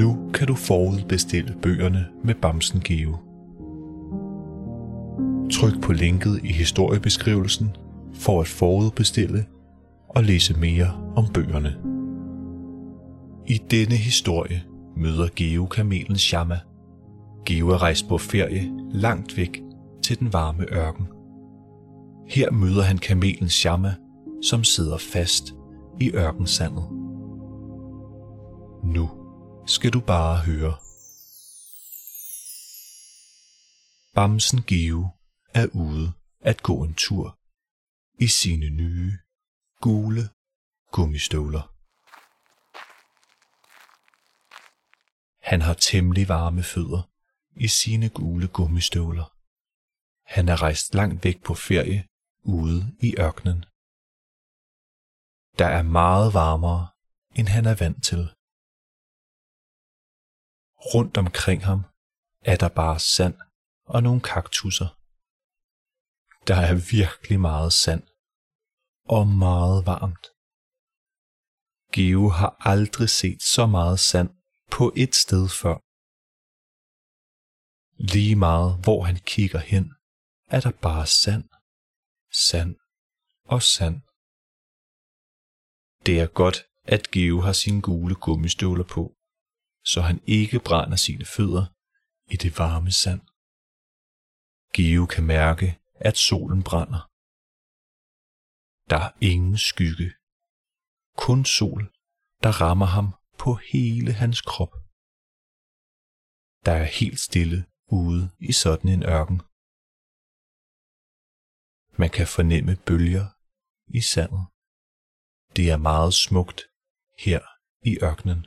Nu kan du forudbestille bøgerne med Bamsen Geo. Tryk på linket i historiebeskrivelsen for at forudbestille og læse mere om bøgerne. I denne historie møder Geo kamelen Shama. Geo er rejst på ferie langt væk til den varme ørken. Her møder han kamelen Shama, som sidder fast i ørkensandet. Skal du bare høre. Bamsen Geo er ude at gå en tur i sine nye, gule gummistøvler. Han har temmelig varme fødder i sine gule gummistøvler. Han er rejst langt væk på ferie ude i ørkenen. Der er meget varmere, end han er vant til. Rundt omkring ham er der bare sand og nogle kaktusser. Der er virkelig meget sand og meget varmt. Geo har aldrig set så meget sand på et sted før. Lige meget hvor han kigger hen, er der bare sand, sand og sand. Det er godt, at Geo har sine gule gummistøvler på, så han ikke brænder sine fødder i det varme sand. Geo kan mærke, at solen brænder. Der er ingen skygge. Kun sol, der rammer ham på hele hans krop. Der er helt stille ude i sådan en ørken. Man kan fornemme bølger i sandet. Det er meget smukt her i ørkenen.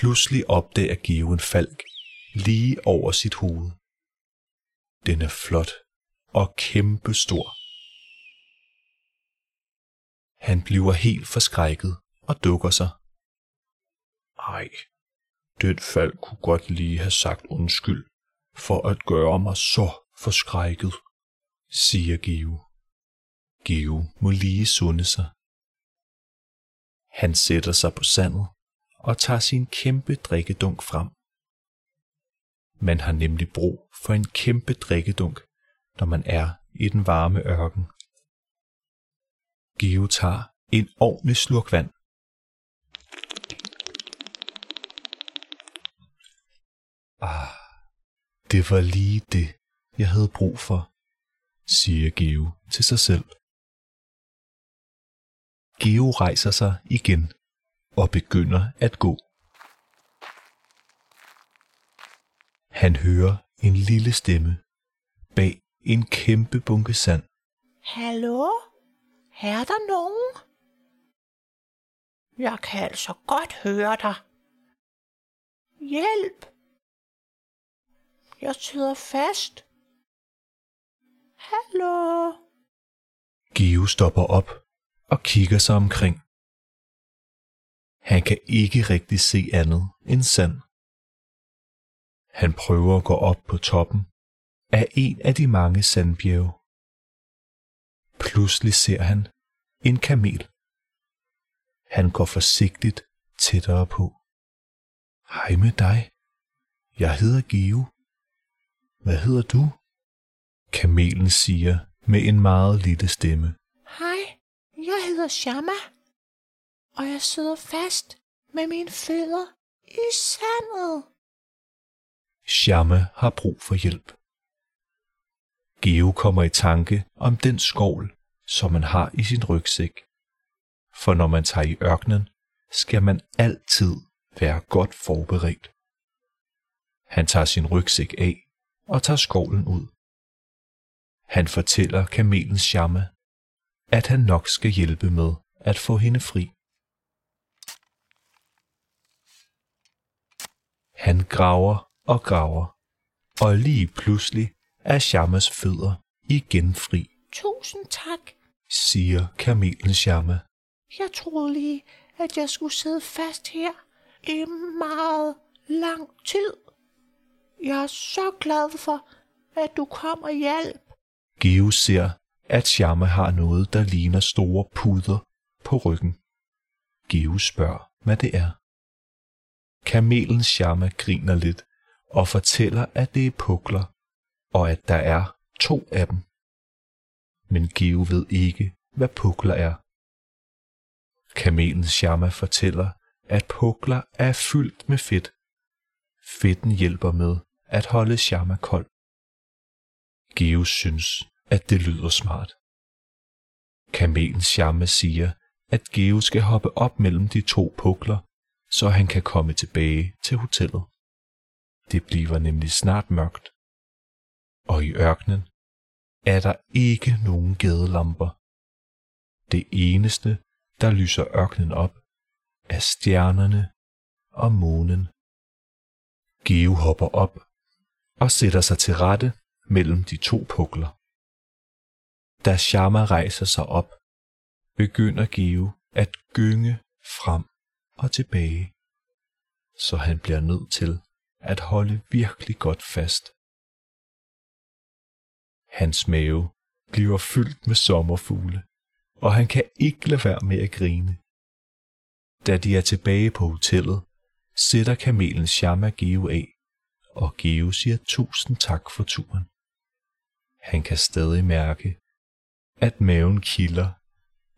Pludselig opdager Geo en falk lige over sit hoved. Den er flot og kæmpestor. Han bliver helt forskrækket og dukker sig. Ej, den falk kunne godt lige have sagt undskyld for at gøre mig så forskrækket, siger Geo. Geo må lige sunde sig. Han sætter sig på sandet og tager sin kæmpe drikkedunk frem. Man har nemlig brug for en kæmpe drikkedunk, når man er i den varme ørken. Geo tager en ordentlig slurk vand. Ah, det var lige det, jeg havde brug for, siger Geo til sig selv. Geo rejser sig igen og begynder at gå. Han hører en lille stemme bag en kæmpe bunke sand. Hallo? Er der nogen? Jeg kan altså godt høre dig. Hjælp! Jeg sidder fast. Hallo? Geo stopper op og kigger sig omkring. Han kan ikke rigtig se andet end sand. Han prøver at gå op på toppen af en af de mange sandbjerge. Pludselig ser han en kamel. Han går forsigtigt tættere på. Hej med dig. Jeg hedder Geo. Hvad hedder du? Kamelen siger med en meget lille stemme. Hej, jeg hedder Shama, og jeg sidder fast med mine fødder i sandet. Shamme har brug for hjælp. Geo kommer i tanke om den skovl, som man har i sin rygsæk. For når man tager i ørkenen, skal man altid være godt forberedt. Han tager sin rygsæk af og tager skovlen ud. Han fortæller kamelen Shamme, at han nok skal hjælpe med at få hende fri. Han graver og graver, og lige pludselig er Shamas fødder igen fri, Tusind tak. siger kamelen Shama. Jeg troede lige, at jeg skulle sidde fast her i meget lang tid. Jeg er så glad for, at du kom og hjalp. Geo ser, at Shama har noget, der ligner store puder på ryggen. Geo spørger, hvad det er. Kamelen Shama griner lidt og fortæller, at det er pukler, og at der er to af dem. Men Geo ved ikke, hvad pukler er. Kamelen Shama fortæller, at pukler er fyldt med fedt. Fedten hjælper med at holde Shama kold. Geo synes, at det lyder smart. Kamelen Shama siger, at Geo skal hoppe op mellem de to pukler, så han kan komme tilbage til hotellet. Det bliver nemlig snart mørkt. Og i ørkenen er der ikke nogen gadelamper. Det eneste, der lyser ørkenen op, er stjernerne og månen. Geo hopper op og sætter sig til rette mellem de to pukler. Da Shama rejser sig op, begynder Geo at gynge frem og tilbage, så han bliver nødt til at holde virkelig godt fast. Hans mave bliver fyldt med sommerfugle, og han kan ikke lade være med at grine. Da de er tilbage på hotellet, sætter kamelen Shama Geo af, og Geo siger tusind tak for turen. Han kan stadig mærke, at maven kilder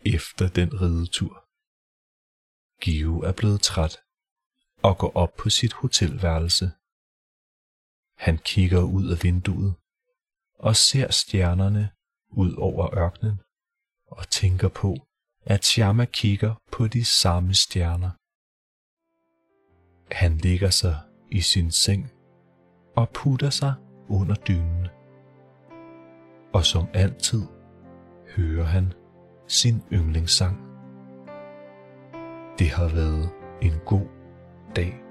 efter den ridetur. Gio er blevet træt og går op på sit hotelværelse. Han kigger ud af vinduet og ser stjernerne ud over ørkenen og tænker på, at Shama kigger på de samme stjerner. Han ligger sig i sin seng og putter sig under dynen. Og som altid hører han sin yndlingssang. Det har været en god dag.